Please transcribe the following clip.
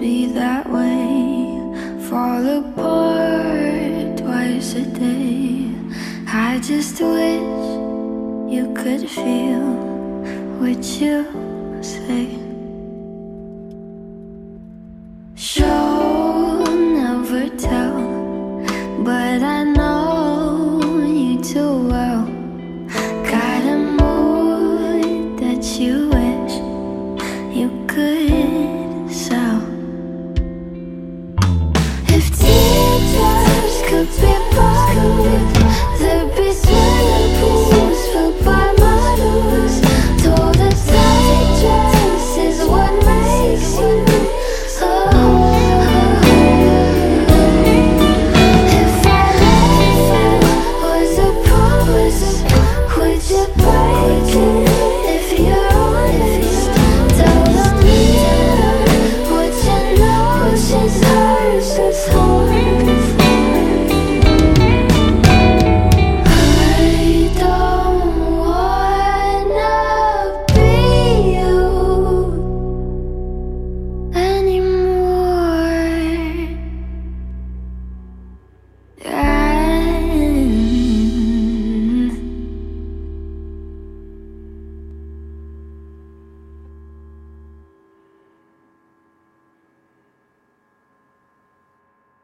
be that way. Fall apart twice a day. I just wish you could feel what you say. Show, never tell, but I know you too well.